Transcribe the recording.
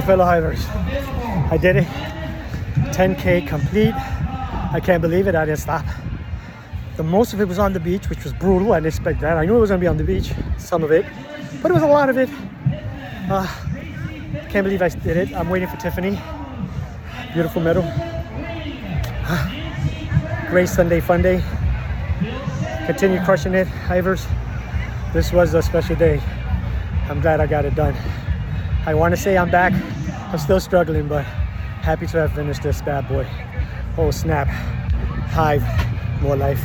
Fellow hivers, I did it. 10K complete. I can't believe it. I didn't stop. The most of it was on the beach, which was brutal. I didn't expect that. I knew it was gonna be on the beach, some of it, but it was a lot of it. Uh, can't believe I did it. I'm waiting for Tiffany. Beautiful medal. Great Sunday fun day. Continue crushing it, hivers. This was a special day. I'm glad I got it done. I want to say I'm back. I'm still struggling, but happy to have finished this bad boy. Oh snap. Hive, more life.